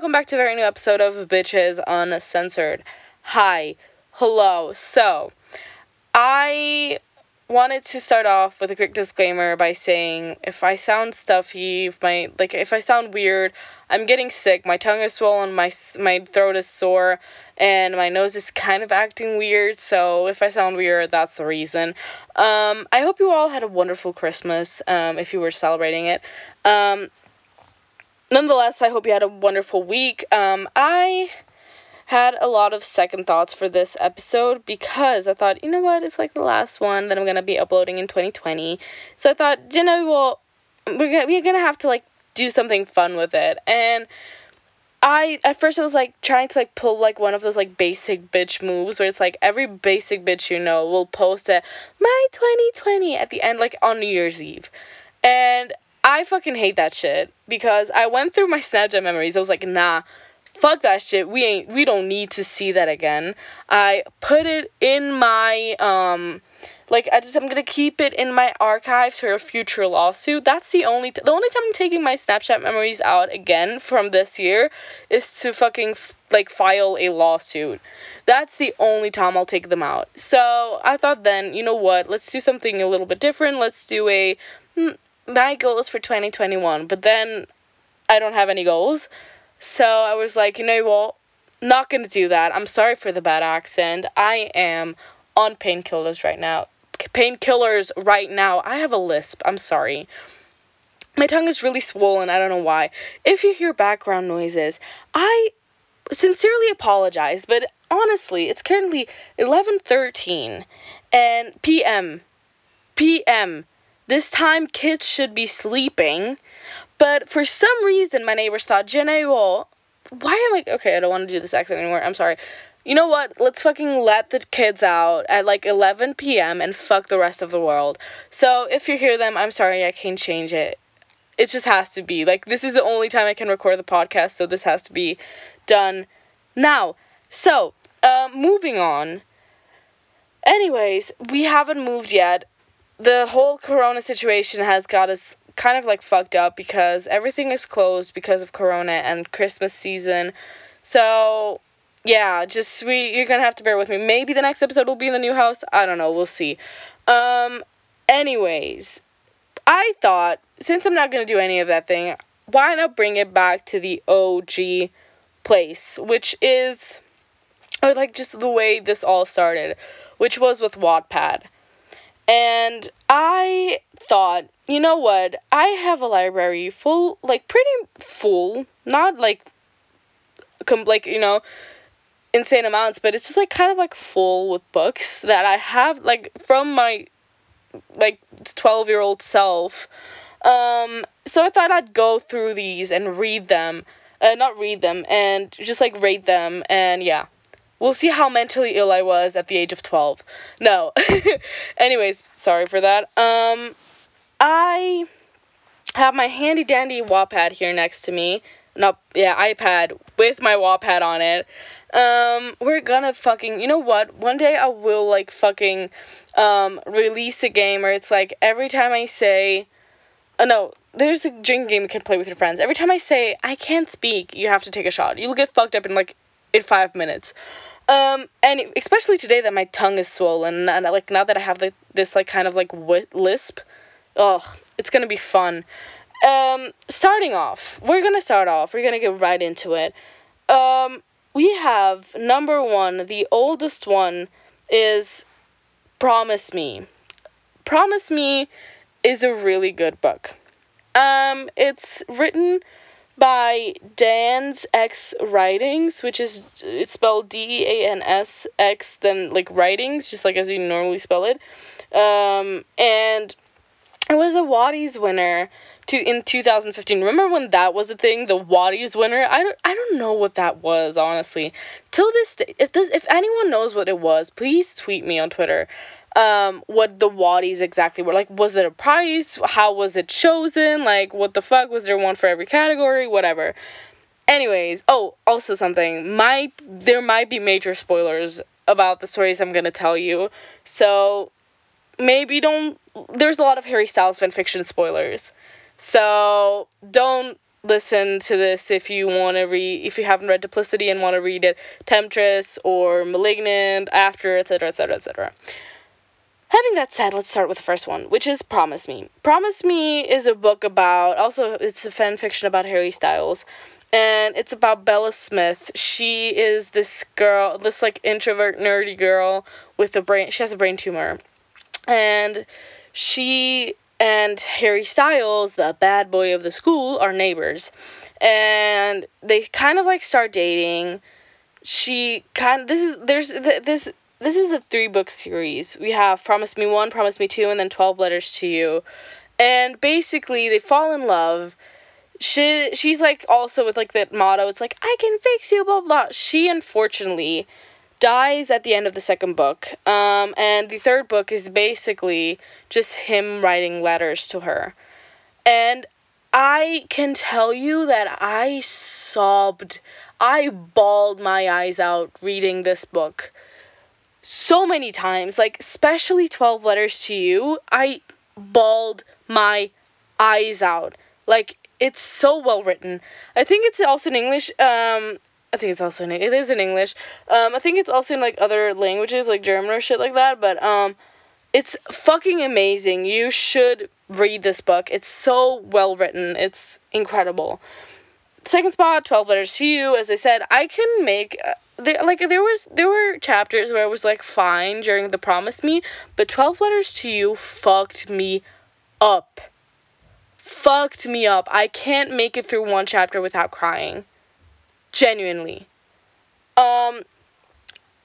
welcome back to a very new episode of Bitches Uncensored. Hi, hello. So, I wanted to start off with a quick disclaimer by saying if I sound stuffy, if my like if I sound weird, I'm getting sick. My tongue is swollen, my my throat is sore, and my nose is kind of acting weird. So if I sound weird, that's the reason. Um, I hope you all had a wonderful Christmas. Um, if you were celebrating it. Um, nonetheless, I hope you had a wonderful week. Um, I had a lot of second thoughts for this episode because I thought, you know what, it's like the last one that I'm gonna be uploading in 2020. So I thought, you know, well, we're gonna, we're gonna have to like do something fun with it. And I at first I was like trying to like pull like one of those like basic bitch moves where it's like every basic bitch you know will post it my 2020 at the end like on New Year's Eve. And I fucking hate that shit because I went through my Snapchat memories. I was like, nah, fuck that shit. We ain't we don't need to see that again. I put it in my um like I just I'm gonna keep it in my archives for a future lawsuit. That's the only t- the only time I'm taking my Snapchat memories out again from this year is to fucking f- like file a lawsuit. That's the only time I'll take them out. So I thought then you know what let's do something a little bit different. Let's do a hmm, my goals for 2021. But then I don't have any goals. So I was like, you know what? Not gonna do that. I'm sorry for the bad accent. I am on painkillers right now. Painkillers right now. I have a lisp. I'm sorry. My tongue is really swollen. I don't know why. If you hear background noises, I sincerely apologize, but honestly, it's currently 11:13 and p.m. p.m. This time kids should be sleeping, but for some reason my neighbors thought, well, why am I okay, I don't want to do this accent anymore. I'm sorry. You know what? Let's fucking let the kids out at like 11 p.m. and fuck the rest of the world. So if you hear them, I'm sorry, I can't change it. It just has to be. Like, this is the only time I can record the podcast, so this has to be done now. So, um, moving on. Anyways, we haven't moved yet the whole corona situation has got us kind of like fucked up because everything is closed because of corona and christmas season. So yeah just we you're gonna have to bear with me. Maybe the next episode will be in the new house. I don't know. We'll see. Um anyways i thought since i'm not gonna do any of that thing why not bring it back to the og place which is or like just the way this all started which was with wattpad and I thought, you know what? I have a library full, like pretty full, not like, com- like you know, insane amounts, but it's just like kind of like full with books that I have like from my, like twelve year old self. Um, so I thought I'd go through these and read them, uh, not read them, and just like rate them, and yeah. We'll see how mentally ill I was at the age of 12. No. Anyways, sorry for that. Um, I have my handy dandy Wattpad here next to me. No, yeah, iPad with my Wattpad on it. Um, we're gonna fucking, you know what? One day I will like fucking, um, release a game where it's like every time I say, oh no, there's a drinking game you can play with your friends. Every time I say I can't speak, you have to take a shot. You'll get fucked up in like in five minutes. Um, and especially today that my tongue is swollen and like now that I have the, this like kind of like lisp, oh, it's gonna be fun. Um, starting off, we're gonna start off. We're gonna get right into it. Um, we have number one, the oldest one, is Promise Me. Promise Me is a really good book. Um, it's written by Dan's X Writings, which is it's spelled D A N S X, then like writings, just like as you normally spell it. Um, and it was a Wattys winner to in 2015. Remember when that was a thing, the Wattys winner? I don't I don't know what that was, honestly. Till this day, if this if anyone knows what it was, please tweet me on Twitter um what the Wattys exactly were. Like was it a prize how was it chosen? Like what the fuck? Was there one for every category? Whatever. Anyways oh also something. Might there might be major spoilers about the stories i'm gonna tell you. So maybe don't there's a lot of harry styles fan fiction spoilers. So don't listen to this if you want to read if you haven't read Duplicity and want to read it. Temptress or Malignant after etc etc etc. Having that said, let's start with the first one, which is Promise Me. Promise Me is a book about also it's a fan fiction about Harry Styles. And it's about Bella Smith. She is this girl, this like introvert nerdy girl with a brain she has a brain tumor. And she and Harry Styles, the bad boy of the school, are neighbors. And they kind of like start dating. She kind of this is there's this this is a three book series. We have Promise Me 1, Promise Me 2 and then 12 Letters to You. And basically they fall in love. She she's like also with like that motto. It's like I can fix you blah blah. She unfortunately dies at the end of the second book. Um, and the third book is basically just him writing letters to her. And I can tell you that I sobbed. I bawled my eyes out reading this book so many times. Like, especially 12 Letters to You, I bawled my eyes out. Like, it's so well written. I think it's also in English. Um, I think it's also in it is in English. Um, I think it's also in like other languages like German or shit like that. But um, it's fucking amazing. You should read this book. It's so well written. It's incredible. Second spot, twelve letters to you. As I said, I can make. There, like there was there were chapters where it was like fine during the promise me, but twelve letters to you fucked me up. Fucked me up. I can't make it through one chapter without crying. Genuinely. Um,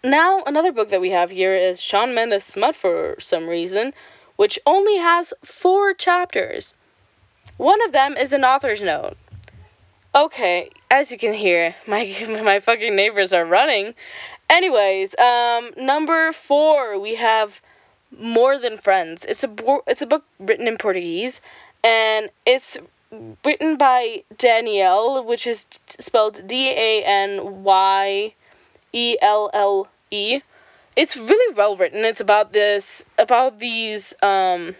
now, another book that we have here is Shawn Mendes Smut for some reason, which only has four chapters. One of them is an author's note. Okay, as you can hear, my my fucking neighbors are running. Anyways, um, number four we have More Than Friends. It's a bo- it's a book written in Portuguese, and it's written by Danielle, which is spelled D A N Y E L L E. It's really well written. It's about this about these um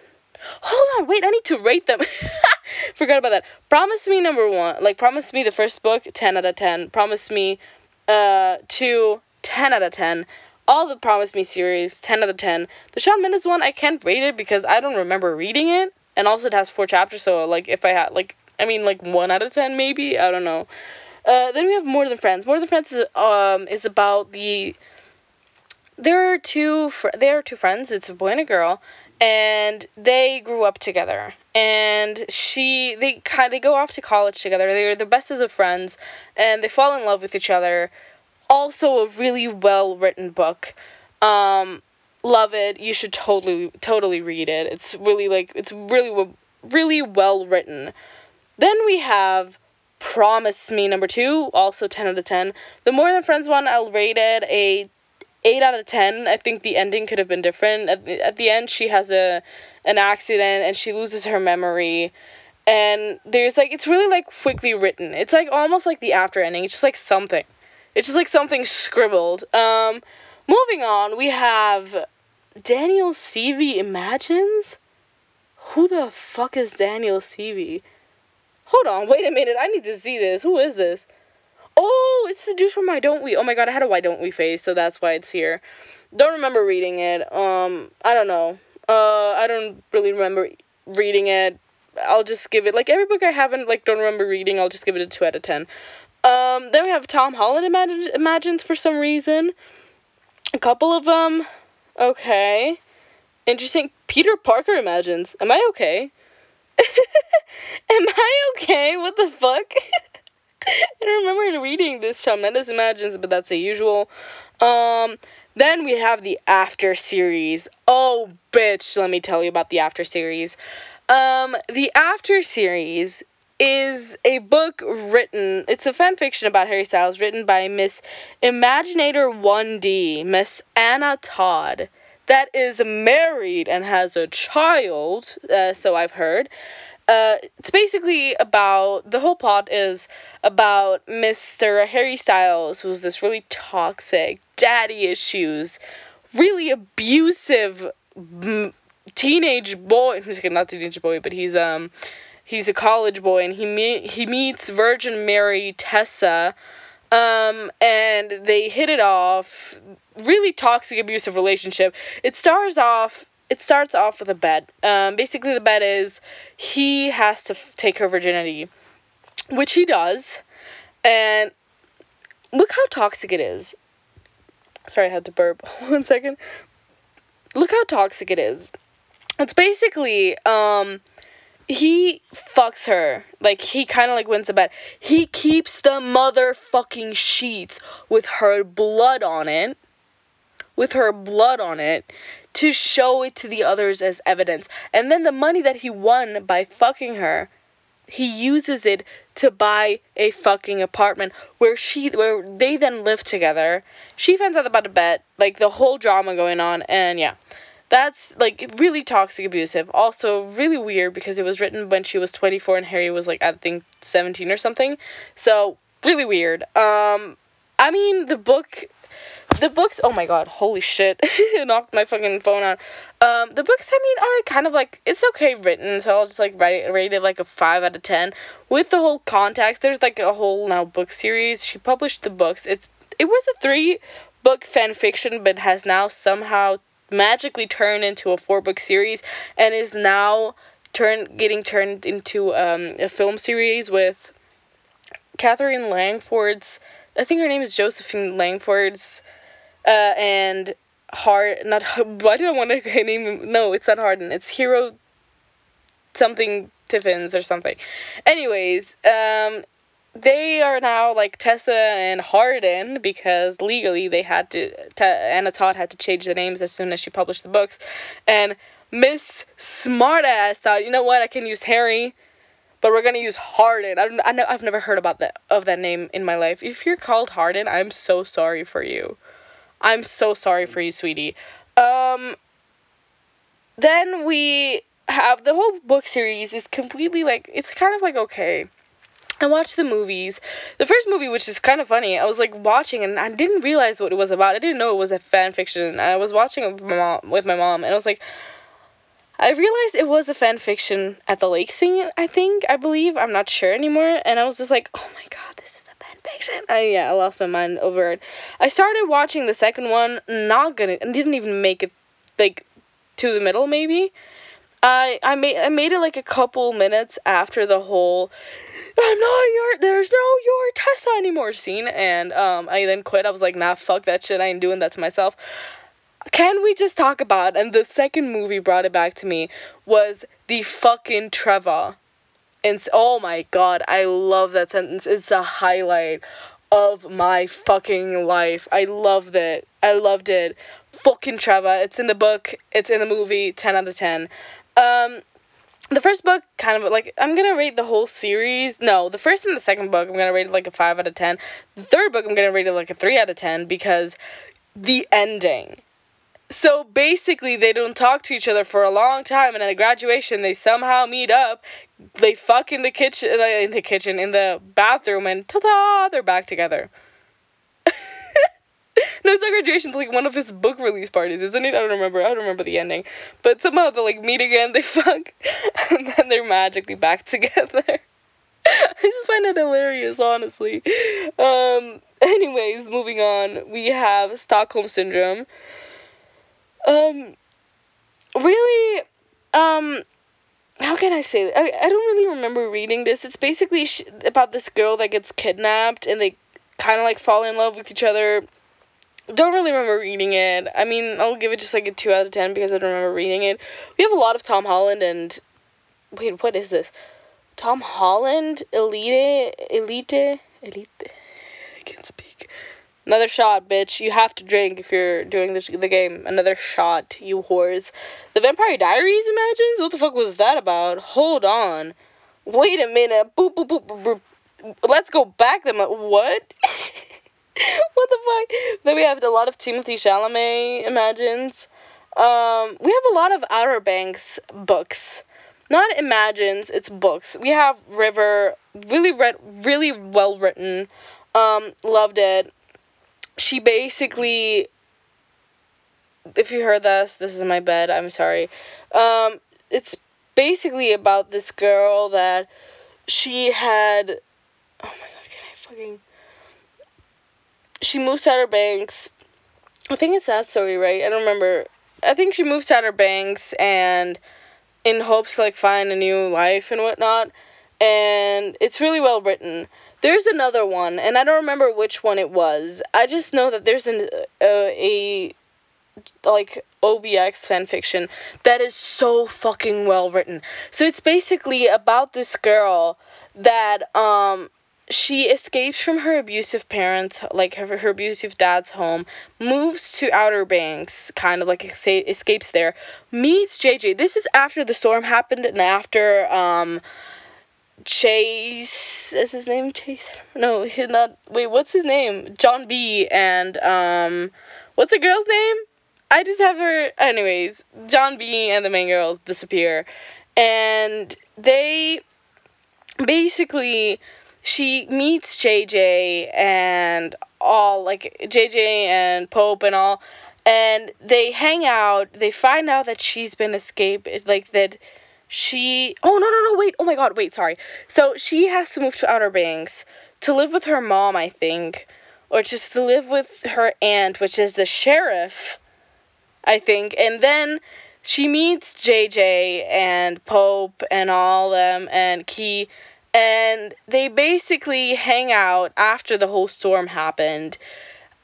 Hold on, wait, I need to rate them. Forgot about that. Promise Me number 1. Like Promise Me the first book, 10 out of 10. Promise Me uh 2 10 out of 10. All the Promise Me series, 10 out of 10. The Shawn Mendes one, I can't rate it because I don't remember reading it and also it has four chapters. So like if I had like I mean like one out of ten maybe I don't know. Uh, then we have More Than Friends. More Than Friends is um is about the. There are two fr- there are two friends. It's a boy and a girl, and they grew up together. And she they kind they go off to college together. They're the bestest of friends, and they fall in love with each other. Also, a really well written book. Um, love it. You should totally totally read it. It's really like it's really really well written. Then we have Promise Me number 2, also 10 out of 10. The More Than Friends one I'll rate it a 8 out of 10. I think the ending could have been different. At the, at the end she has a an accident and she loses her memory and there's like it's really like quickly written. It's like almost like the after ending. It's just like something. It's just like something scribbled. Um moving on, we have Daniel Seavey imagines? Who the fuck is Daniel Seavey? Hold on, wait a minute. I need to see this. Who is this? Oh, it's the dude from Why Don't We. Oh my god, I had a Why Don't We face, so that's why it's here. Don't remember reading it. Um, I don't know. Uh, I don't really remember reading it. I'll just give it like every book I haven't like don't remember reading. I'll just give it a two out of ten. Um, then we have Tom Holland imagines imagines for some reason. A couple of them Okay. Interesting. Peter Parker imagines. Am I okay? Am I okay? What the fuck? I remember reading this Shawn imagines, but that's the usual. Um, then we have the after series. Oh, bitch, let me tell you about the after series. Um, the after series is a book written, it's a fan fiction about Harry Styles written by Miss Imaginator 1D, Miss Anna Todd, that is married and has a child, uh, so I've heard. Uh, it's basically about the whole plot is about Mr. Harry Styles, who's this really toxic, daddy issues, really abusive teenage boy. Who's He's not teenage boy, but he's um he's a college boy and he meet he meets Virgin Mary Tessa um, and they hit it off. Really toxic, abusive relationship. It stars off. It starts off with a bet. Um, basically, the bet is he has to f- take her virginity, which he does, and look how toxic it is. Sorry, I had to burp. One second. Look how toxic it is. It's basically um he fucks her. Like he kind of like wins the bet. He keeps the motherfucking sheets with her blood on it. With her blood on it to show it to the others as evidence. And then the money that he won by fucking her, he uses it to buy a fucking apartment where she where they then live together. She finds out about the bet, like the whole drama going on and yeah that's like really toxic abusive also really weird because it was written when she was 24 and harry was like i think 17 or something so really weird um i mean the book the books oh my god holy shit knocked my fucking phone out. Um the books i mean are kind of like it's okay written so i'll just like rate, rate it like a 5 out of 10 with the whole context there's like a whole now book series. She published the books. It's it was a three book fan fiction but has now somehow magically turned into a four book series and is now turned getting turned into um, a film series with Katherine Langford's I think her name is Josephine Langford's uh, and Hard not why did I want to name no it's not Hardin it's Hero something Tiffins or something anyways um they are now like Tessa and Hardin because legally they had to. Te- Anna Todd had to change the names as soon as she published the books, and Miss Smartass thought, you know what, I can use Harry, but we're gonna use Hardin. I don't. I know. I've never heard about that of that name in my life. If you're called Hardin, I'm so sorry for you. I'm so sorry for you, sweetie. Um. Then we have the whole book series is completely like it's kind of like okay I watched the movies. The first movie, which is kind of funny, I was like watching and I didn't realize what it was about. I didn't know it was a fan fiction. I was watching it with my mom, with my mom and I was like, I realized it was a fan fiction at the lake scene. I think, I believe, I'm not sure anymore. And I was just like, oh my god, this is a fan I, yeah, I lost my mind over it. I started watching the second one, not gonna, didn't even make it like to the middle maybe. I I made I made it like a couple minutes after the whole I'm not your there's no your Tessa anymore scene and um I then quit. I was like, nah fuck that shit, I ain't doing that to myself. Can we just talk about and the second movie brought it back to me was the fucking Trevor. And oh my god, I love that sentence. It's a highlight of my fucking life. I loved it. I loved it. Fucking Trevor. It's in the book. It's in the movie. 10 out of 10. Um, the first book kind of like I'm gonna rate the whole series. No, the first and the second book I'm gonna rate it like a five out of ten. The third book I'm gonna rate it like a three out of ten because the ending. So basically, they don't talk to each other for a long time, and at a graduation, they somehow meet up. They fuck in the kitchen, in the kitchen, in the bathroom, and ta da, they're back together. no, it's not graduation. It's like one of his book release parties, isn't it? I don't remember. I don't remember the ending. But somehow they like meet again, they fuck, and then they're magically back together. I just find it hilarious, honestly. Um. Anyways, moving on. We have Stockholm syndrome. Um. Really. Um. How can I say that? I, I don't really remember reading this. It's basically sh- about this girl that gets kidnapped and they kind of like fall in love with each other don't really remember reading it. I mean, I'll give it just like a 2 out of 10 because I don't remember reading it. We have a lot of Tom Holland and. Wait, what is this? Tom Holland? Elite? Elite? Elite? I can't. Another shot, bitch. You have to drink if you're doing this, the game. Another shot, you whores. The Vampire Diaries Imagines? What the fuck was that about? Hold on. Wait a minute. Boop, boop, boop, boop, boop. Let's go back them. What? what the fuck? Then we have a lot of Timothée Chalamet imagines. Um, we have a lot of Outer Banks books. Not imagines, it's books. We have River, really read, really well written. Um, loved it. She basically, if you heard this, this is my bed. I'm sorry. Um, it's basically about this girl that she had. Oh my god! Can I fucking? She moves to Outer Banks. I think it's that story, right? I don't remember. I think she moves to Outer Banks and in hopes to like find a new life and whatnot. And it's really well written. There's another one, and I don't remember which one it was. I just know that there's an uh, a like OBX fan fiction that is so fucking well written. So it's basically about this girl that um she escapes from her abusive parents, like her, her abusive dad's home, moves to Outer Banks, kind of like escapes there, meets JJ. This is after the storm happened and after um Chase is his name Chase? No, he's not. Wait, what's his name? John B. And um, what's the girl's name? I just have her. Anyways, John B. and the main girls disappear, and they basically she meets JJ and all like JJ and Pope and all and they hang out they find out that she's been escaped like that she oh no no no wait oh my god wait sorry so she has to move to outer banks to live with her mom i think or just to live with her aunt which is the sheriff i think and then she meets jj and pope and all them and Kie and they basically hang out after the whole storm happened.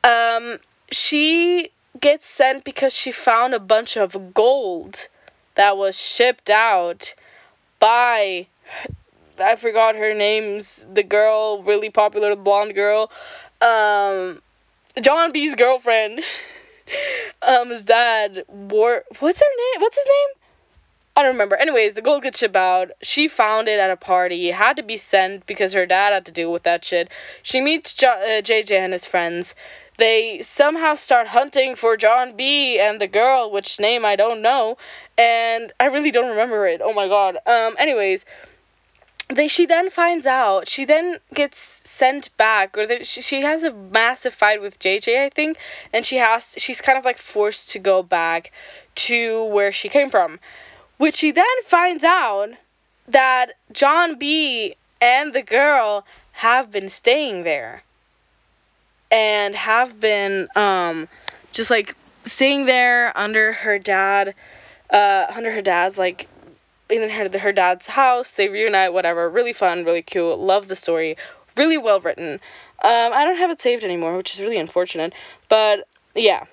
Um, she gets sent because she found a bunch of gold that was shipped out by I forgot her name's the girl really popular blonde girl um John B's girlfriend um his dad wore what's her name what's his name I don't remember. Anyways, the gold gets shipped out. She found it at a party. It had to be sent because her dad had to deal with that shit. She meets jo- uh, JJ and his friends. They somehow start hunting for John B and the girl, which name I don't know, and I really don't remember it. Oh my god. Um. Anyways, they she then finds out. She then gets sent back, or they, she she has a massive fight with JJ, I think, and she has she's kind of like forced to go back to where she came from which she then finds out that John B and the girl have been staying there and have been um just like staying there under her dad uh under her dad's like in her, her dad's house. They reunite whatever. Really fun really cute. Love the story. Really well written. Um i don't have it saved anymore which is really unfortunate. But yeah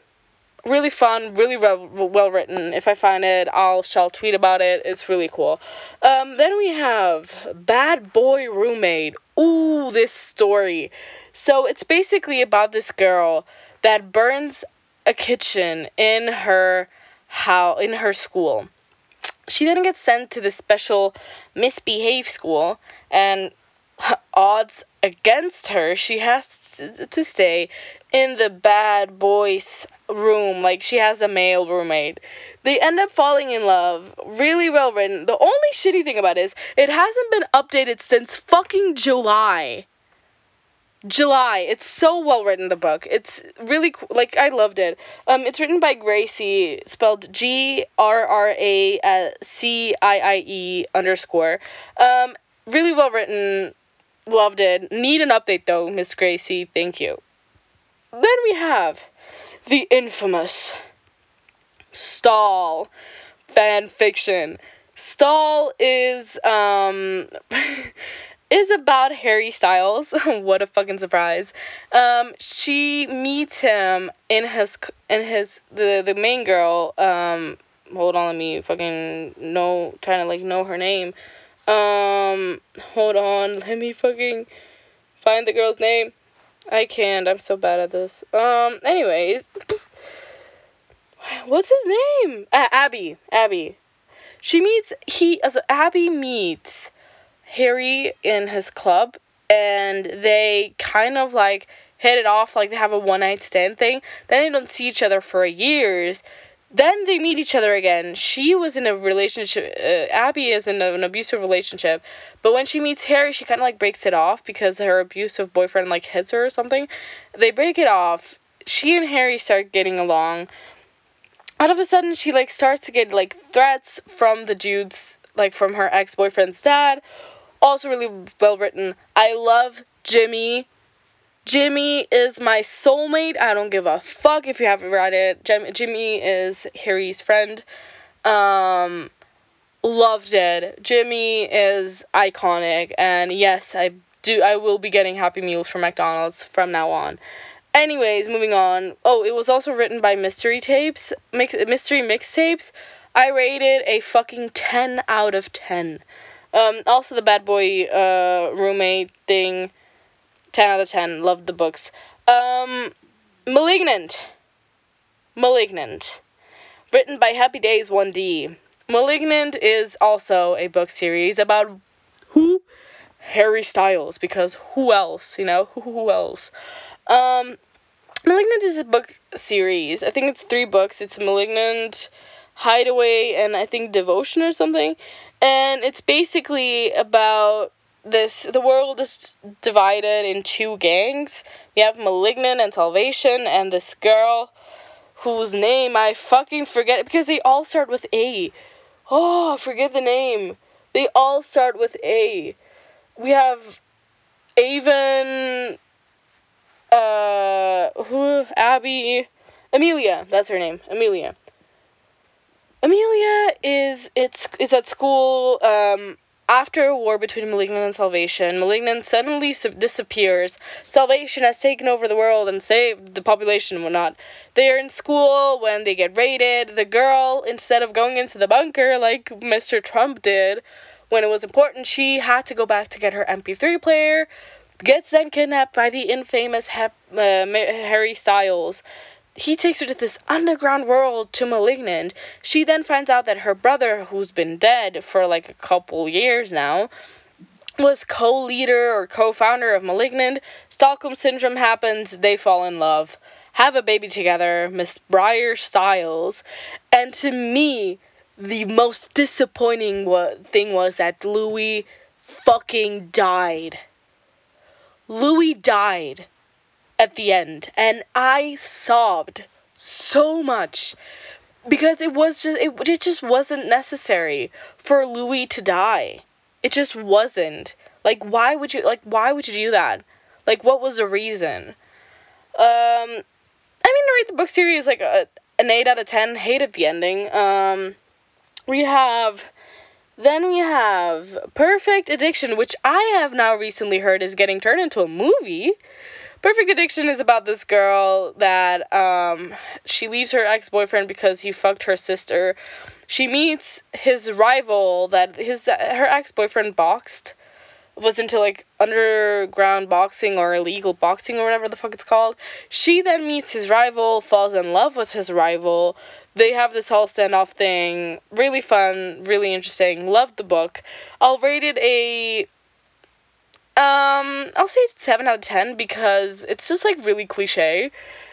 really fun, really well, well written. If I find it, I'll shall tweet about it. It's really cool. Um, then we have Bad Boy Roommate. Ooh, this story. So it's basically about this girl that burns a kitchen in her how in her school. She then gets sent to the special misbehave school and odds against her, she has to, to stay in the bad boys room like she has a male roommate. They end up falling in love really well written the only shitty thing about it is it hasn't been updated since fucking july. July. It's so well written the book. It's really cool like i loved it. Um it's written by gracie spelled g-r-r-a-c-i-i-e underscore. Um really well written loved it need an update though miss gracie thank you then we have the infamous Stall fan fiction. Stall is um is about Harry Styles. what a fucking surprise. Um she meets him in his in his the the main girl um hold on let me fucking know trying to like know her name. Um hold on, let me fucking find the girl's name. I can't. I'm so bad at this. Um. Anyways, what's his name? Uh, Abby. Abby. She meets he as Abby meets Harry in his club, and they kind of like hit it off like they have a one night stand thing. Then they don't see each other for years. Then they meet each other again. She was in a relationship. Uh, Abby is in a, an abusive relationship, but when she meets Harry, she kind of like breaks it off because her abusive boyfriend like hits her or something. They break it off. She and Harry start getting along. All of a sudden, she like starts to get like threats from the dudes like from her ex boyfriend's dad. Also, really well written. I love Jimmy. Jimmy is my soulmate. I don't give a fuck if you haven't read it. Jim- Jimmy is Harry's friend. Um, loved it. Jimmy is iconic, and yes, I do. I will be getting Happy Meals from McDonald's from now on. Anyways, moving on. Oh, it was also written by Mystery Tapes, mix, Mystery Mixtapes. I rated a fucking ten out of ten. Um, also the bad boy uh roommate thing. Ten out of ten. Loved the books. Um, Malignant. Malignant. Written by Happy Days 1D. Malignant is also a book series about who? Harry Styles, because who else, you know? Who else? Um, Malignant is a book series. I think it's three books. It's Malignant, Hideaway, and I think Devotion or something. And it's basically about this the world is divided in two gangs. We have Malignant and Salvation and this girl whose name I fucking forget because they all start with A. Oh, forget the name. They all start with A. We have Avon, uh, who, Abby, Amelia, that's her name, Amelia. Amelia is, it's, is at school, um, after a war between Malignant and Salvation, Malignant suddenly disappears. Salvation has taken over the world and saved the population and whatnot. They are in school when they get raided. The girl, instead of going into the bunker like Mr. Trump did, when it was important, she had to go back to get her MP3 player. Gets then kidnapped by the infamous uh, Harry Styles he takes her to this underground world to Malignant. She then finds out that her brother, who's been dead for like a couple years now, was co leader or co founder of Malignant. Stockholm Syndrome happens, they fall in love, have a baby together, Miss Briar Styles. And to me, the most disappointing wa- thing was that Louis fucking died. Louis died at the end and I sobbed so much because it was just it, it just wasn't necessary for Louis to die. It just wasn't. Like why would you like why would you do that? Like what was the reason? Um I mean to read the book series like a, an 8 out of 10 hated the ending. Um we have then we have Perfect Addiction, which I have now recently heard is getting turned into a movie. Perfect Addiction is about this girl that um, she leaves her ex boyfriend because he fucked her sister. She meets his rival that his her ex boyfriend boxed was into like underground boxing or illegal boxing or whatever the fuck it's called. She then meets his rival, falls in love with his rival. They have this whole standoff thing. Really fun, really interesting. Loved the book. I'll rate it a um, I'll say seven out of ten because it's just like really cliche,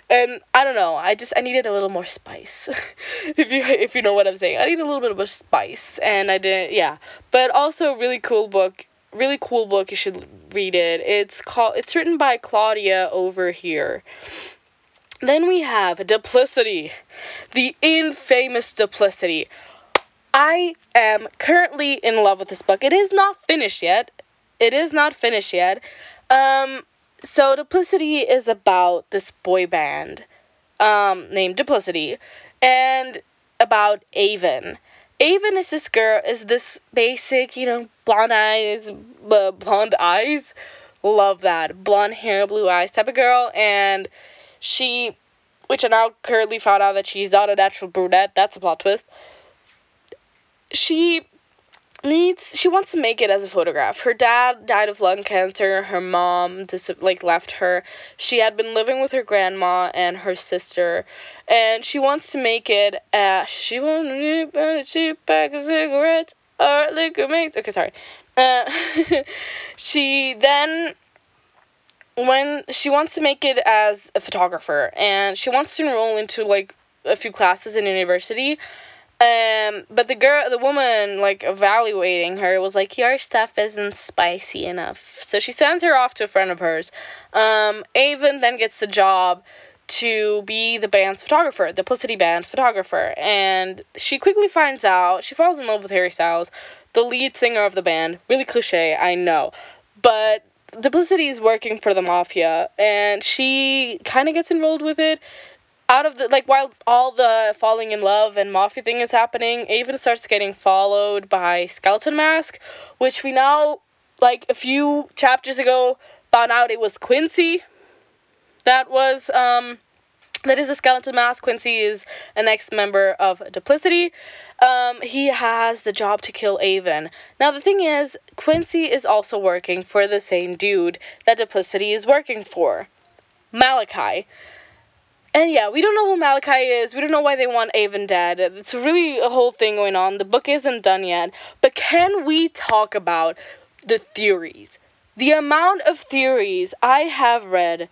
and I don't know. I just I needed a little more spice, if you if you know what I'm saying. I need a little bit of a spice, and I didn't. Yeah, but also really cool book. Really cool book. You should read it. It's called. It's written by Claudia over here. Then we have Duplicity, the infamous Duplicity. I am currently in love with this book. It is not finished yet it is not finished yet. Um, so Duplicity is about this boy band, um, named Duplicity, and about Avon. Avon is this girl, is this basic, you know, blonde eyes, uh, blonde eyes, love that, blonde hair, blue eyes type of girl, and she, which I now currently found out that she's not a natural brunette, that's a plot twist. She needs she wants to make it as a photograph. Her dad died of lung cancer. Her mom dis- like left her. She had been living with her grandma and her sister, and she wants to make it. Uh, she wants a cheap pack of cigarettes or liquor. Okay, sorry. Uh, she then when she wants to make it as a photographer and she wants to enroll into like a few classes in university um, but the girl, the woman, like evaluating her, was like, "Your stuff isn't spicy enough." So she sends her off to a friend of hers. Um, Avon then gets the job to be the band's photographer, the Duplicity band photographer, and she quickly finds out she falls in love with Harry Styles. the lead singer of the band. Really cliche, I know. But Duplicity is working for the mafia and she kind of gets enrolled with it. Out of the like while all the falling in love and mafia thing is happening, Avon starts getting followed by Skeleton Mask, which we now like a few chapters ago found out it was Quincy. That was um that is a skeleton mask. Quincy is an ex member of Duplicity. Um, he has the job to kill Avon. Now, the thing is, Quincy is also working for the same dude that Duplicity is working for Malachi. And yeah, we don't know who Malachi is. We don't know why they want Avon dead. It's really a whole thing going on. The book isn't done yet. But can we talk about the theories? The amount of theories I have read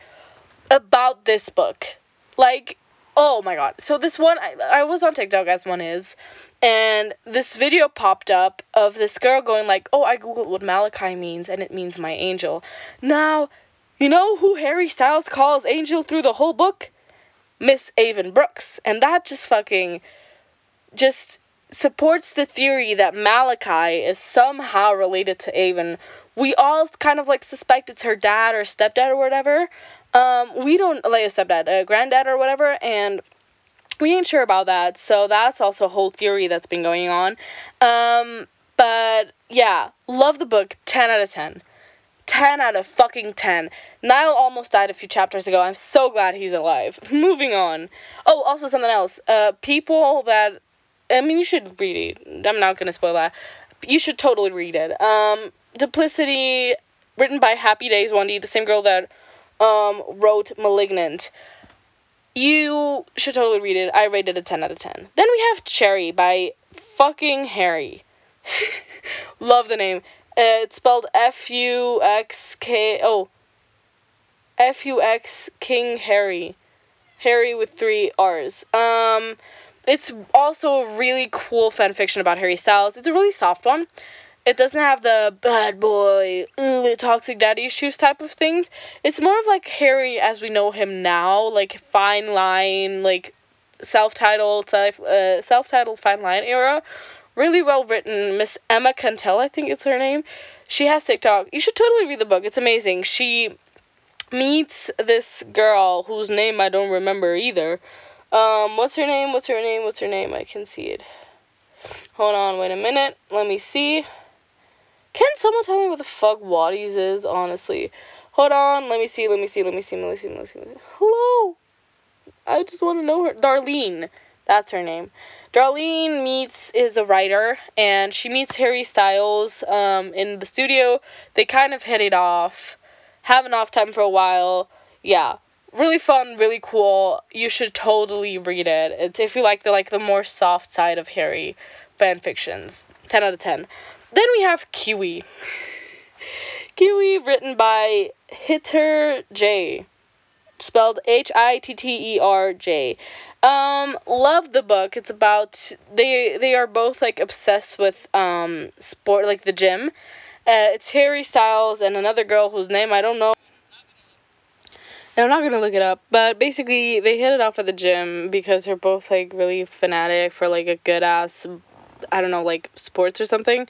about this book like, oh my god. So this one, I, I was on TikTok as one is, and this video popped up of this girl going like, oh, I googled what Malachi means, and it means my angel. Now, you know who Harry Styles calls angel through the whole book? Miss Avon Brooks. And that just fucking, just supports the theory that Malachi is somehow related to Avon. We all kind of like suspect it's her dad or stepdad or whatever, um, we don't like a stepdad, a granddad or whatever, and we ain't sure about that. So that's also a whole theory that's been going on. Um, but yeah, love the book. Ten out of ten. 10 out of fucking 10. Niall almost died a few chapters ago. I'm so glad he's alive. Moving on. Oh, also something else. Uh, people that. I mean, you should read it. I'm not gonna spoil that. You should totally read it. Um, Duplicity, written by Happy Days 1D, the same girl that um, wrote Malignant. You should totally read it. I rated it a 10 out of 10. Then we have Cherry by fucking Harry. Love the name. Uh, it's spelled F U X K. Oh. F U X King Harry. Harry with three R's. Um, it's also a really cool fan fiction about Harry Styles. It's a really soft one it doesn't have the bad boy, ugh, toxic daddy issues type of things. It's more of like Harry as we know him now, like fine line, like self-titled, uh, self-titled fine line era. Really well written. Miss Emma Cantell, I think it's her name. She has TikTok. You should totally read the book. It's amazing. She meets this girl whose name I don't remember either. Um, what's her name? What's her name? What's her name? I can see it. Hold on, wait a minute. Let me see. Can someone tell me what the fuck Wattys is, honestly? Hold on, let me see, let me see, let me see, let me see, let me see. Hello? I just want to know her. Darlene. That's her name. Darlene meets is a writer and she meets Harry Styles um, in the studio. They kind of hit it off, have an off time for a while. Yeah, really fun, really cool. You should totally read it. It's if you like the like the more soft side of Harry fan fictions. Ten out of ten. Then we have Kiwi. Kiwi, written by Hitter J, spelled H I T T E R J. Um, love the book. It's about they they are both like obsessed with um sport, like the gym. Uh, it's Harry Styles and another girl whose name I don't know. And I'm not gonna look it up, but basically they hit it off at the gym because they're both like really fanatic for like a good ass, I don't know, like sports or something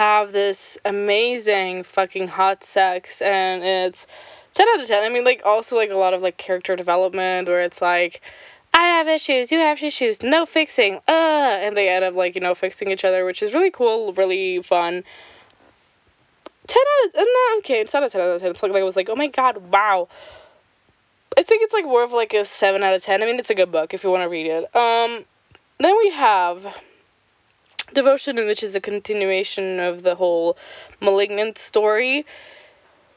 have this amazing fucking hot sex and it's 10 out of 10. I mean, like, also, like, a lot of, like, character development where it's like, I have issues, you have issues, no fixing, uh, and they end up, like, you know, fixing each other, which is really cool, really fun. 10 out of, no, okay, it's not a 10 out of 10. It's like, I was like, oh my god, wow. I think it's, like, more of, like, a 7 out of 10. I mean, it's a good book if you want to read it. Um, then we have Devotion, which is a continuation of the whole malignant story.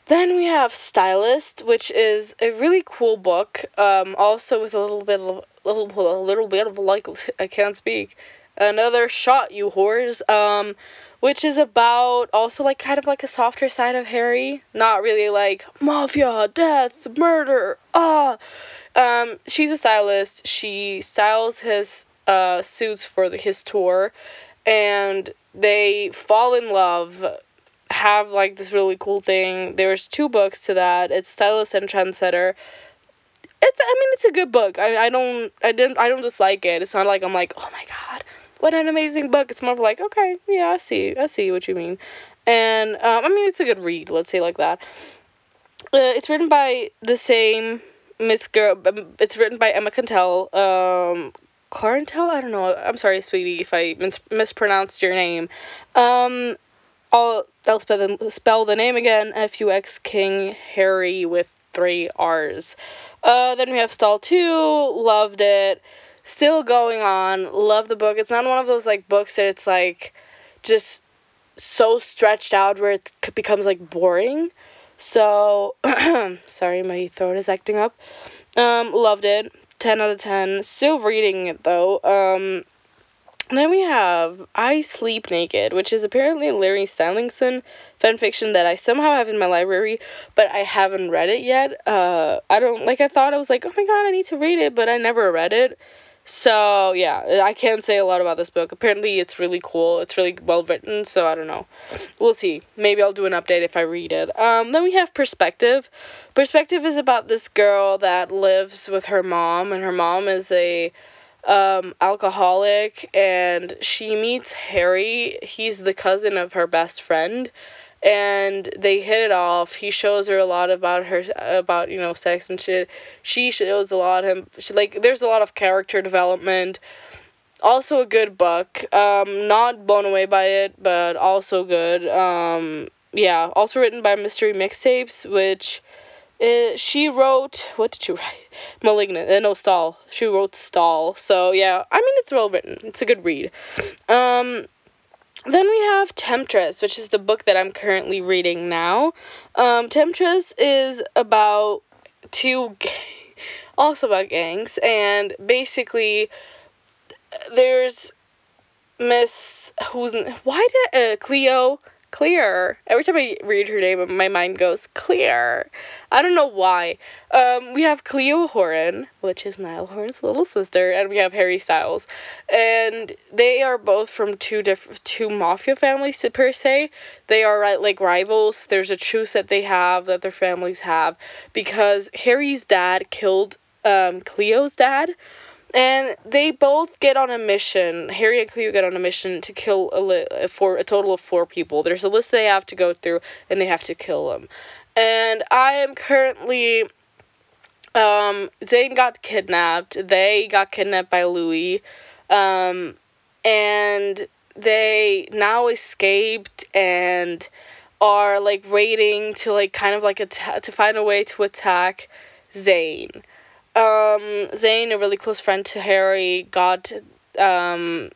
Then we have Stylist, which is a really cool book, um, also with a little bit of little a little bit of like I can't speak. Another shot, you whores. Um, which is about also like kind of like a softer side of Harry, not really like mafia, death, murder. Ah, um, she's a stylist. She styles his uh suits for the, his tour and they fall in love have like this really cool thing there's two books to that it's stylist and trendsetter it's i mean it's a good book i, I don't i didn't i don't dislike it it's not like i'm like oh my god what an amazing book. It's more like, okay, yeah, I see, I see what you mean. And um, I mean, it's a good read. Let's say like that. Uh, it's written by the same Miss Girl. Um, it's written by Emma Cantell. Um, Corintel? I don't know. I'm sorry, sweetie, if I mis- mispronounced your name. Um, I'll, I'll spell, the, spell the name again F U X King Harry with three R's. Uh, then we have Stall 2, loved it. Still going on, love the book. It's not one of those like books that it's like just so stretched out where it becomes like boring. So, sorry, my throat is acting up. Um, loved it. 10 out of 10. Still reading it though. Um, then we have I Sleep Naked, which is apparently Larry Stylinson fanfiction that I somehow have in my library, but I haven't read it yet. Uh, I don't, like, I thought I was like, oh my god, I need to read it, but I never read it. So, yeah, I can't say a lot about this book. Apparently, it's really cool. It's really well written, so I don't know. We'll see. Maybe I'll do an update if I read it. Um, then we have Perspective. Perspective is about this girl that lives with her mom, and her mom is a um, alcoholic, and she meets Harry. He's the cousin of her best friend and they hit it off. He shows her a lot about her about you know sex and shit. She shows a lot of him. She like there's a lot of character development. Also a good book. Um, not blown away by it, but also good. Um, yeah. Also written by Mystery Mixtapes, which. It, she wrote what did she write? Malignant uh, no stall she wrote stall so yeah. I mean it's well written. It's a good read. Um then we have Temptress, which is the book that I'm currently reading now. Um, Temptress is about two, also about gangs, and basically, there's Miss who's why did uh, Cleo Clear. Every time I read her name, my mind goes Clear. I don't know why. Um, we have Cleo Horan, which is Niall Horan's little sister, and we have Harry Styles, and they are both from two different two mafia families per se. They are like rivals. There's a truce that they have that their families have because Harry's dad killed um, Cleo's dad and they both get on a mission. Harry and Cleo get on a mission to kill a li- for a total of four people. There's a list they have to go through, and they have to kill them. And I am currently. Um, Zayn got kidnapped. They got kidnapped by Louis, um, and they now escaped and are like waiting to like kind of like attack to find a way to attack Zayn um, Zayn, a really close friend to Harry, got, um,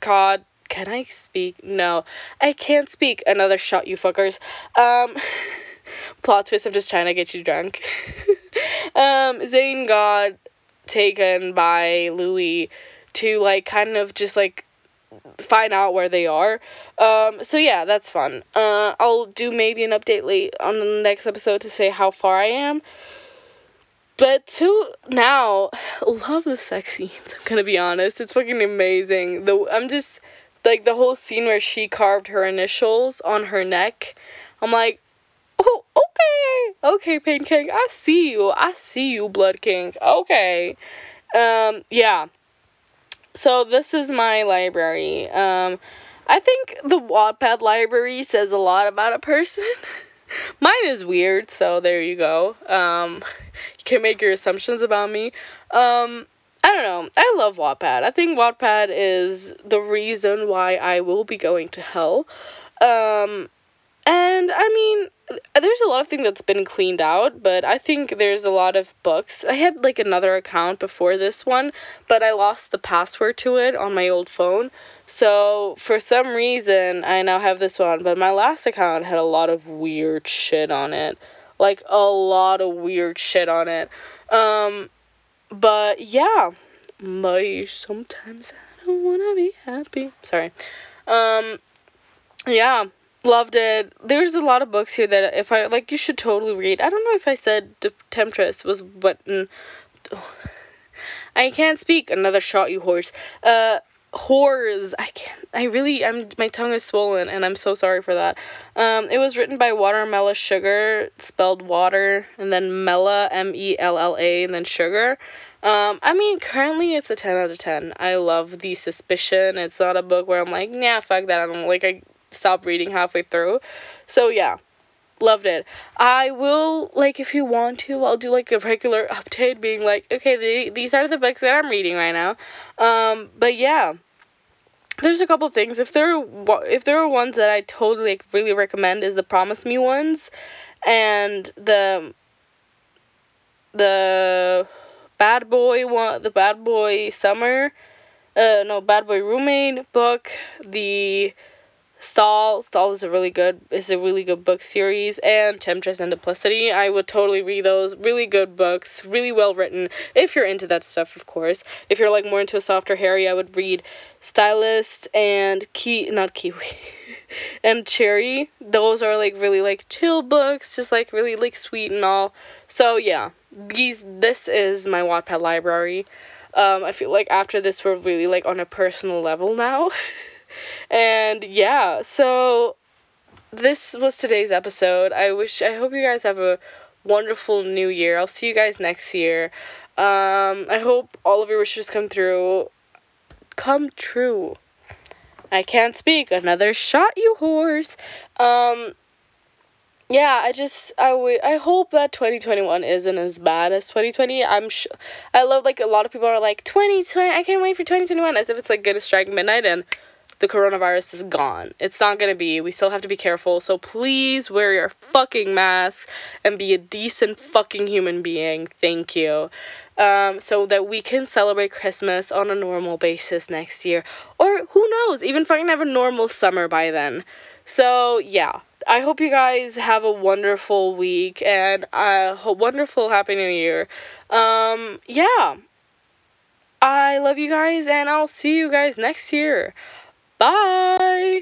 got, can I speak? No, I can't speak. Another shot, you fuckers. Um, plot twist, I'm just trying to get you drunk. um, Zayn got taken by Louis to, like, kind of just, like, find out where they are. Um, so yeah, that's fun. Uh, I'll do maybe an update late on the next episode to say how far I am. But till now, love the sex scenes. I'm gonna be honest. It's fucking amazing. The I'm just like the whole scene where she carved her initials on her neck. I'm like, oh okay, okay, Pain King. I see you. I see you, Blood King. Okay, um, yeah. So this is my library. Um, I think the Wattpad library says a lot about a person. Mine is weird, so there you go. Um, you can make your assumptions about me. Um, I don't know. I love Wattpad. I think Wattpad is the reason why I will be going to hell. Um, and I mean, there's a lot of things that's been cleaned out, but I think there's a lot of books. I had like another account before this one, but I lost the password to it on my old phone. So for some reason, I now have this one, but my last account had a lot of weird shit on it. Like a lot of weird shit on it. Um but yeah, my sometimes I don't want to be happy. Sorry. Um yeah, loved it. There's a lot of books here that if I like, you should totally read. I don't know if I said the Temptress was what. oh, I can't speak. Another shot, you horse. Uh, whores. I can't. I really. I'm. My tongue is swollen, and I'm so sorry for that. Um, it was written by Watermella Sugar, spelled water, and then Mella M E L L A, and then sugar. Um, I mean, currently it's a 10 out of 10. I love The Suspicion. It's not a book where I'm like, nah, fuck that. I'm like, I stopped reading halfway through. So, yeah, loved it. I will, like, if you want to, I'll do like a regular update being like, okay, the, these are the books that I'm reading right now. Um, but yeah there's a couple things. If there are, if there are ones that I totally like really recommend is the Promise Me ones, and the the bad boy one, the bad boy summer, uh, no, bad boy roommate book, the Stall. Stall is a really good is a really good book series and Temptress and Duplicity. I would totally read those. Really good books, really well written. If you're into that stuff, of course. If you're like more into a softer Harry, I would read Stylist and Kie not Kiwi and Cherry. Those are like really like chill books, just like really like sweet and all. So yeah, these this is my Wattpad library. Um, I feel like after this we're really like on a personal level now. and yeah, so this was today's episode. I wish I hope you guys have a wonderful new year. I'll see you guys next year. Um, I hope all of your wishes come through. Come true. I can't speak. Another shot, you whores. Um, yeah, I just I w- I hope that 2021 isn't as bad as 2020. I'm sh- I love like a lot of people are like 2020. I can't wait for 2021 as if it's like gonna strike midnight and the coronavirus is gone. It's not gonna be. We still have to be careful. So please wear your fucking mask and be a decent fucking human being. Thank you. Um, so that we can celebrate Christmas on a normal basis next year. Or who knows, even fucking have a normal summer by then. So yeah. I hope you guys have a wonderful week and a wonderful happy new year. Um, yeah. I love you guys and I'll see you guys next year. Bye.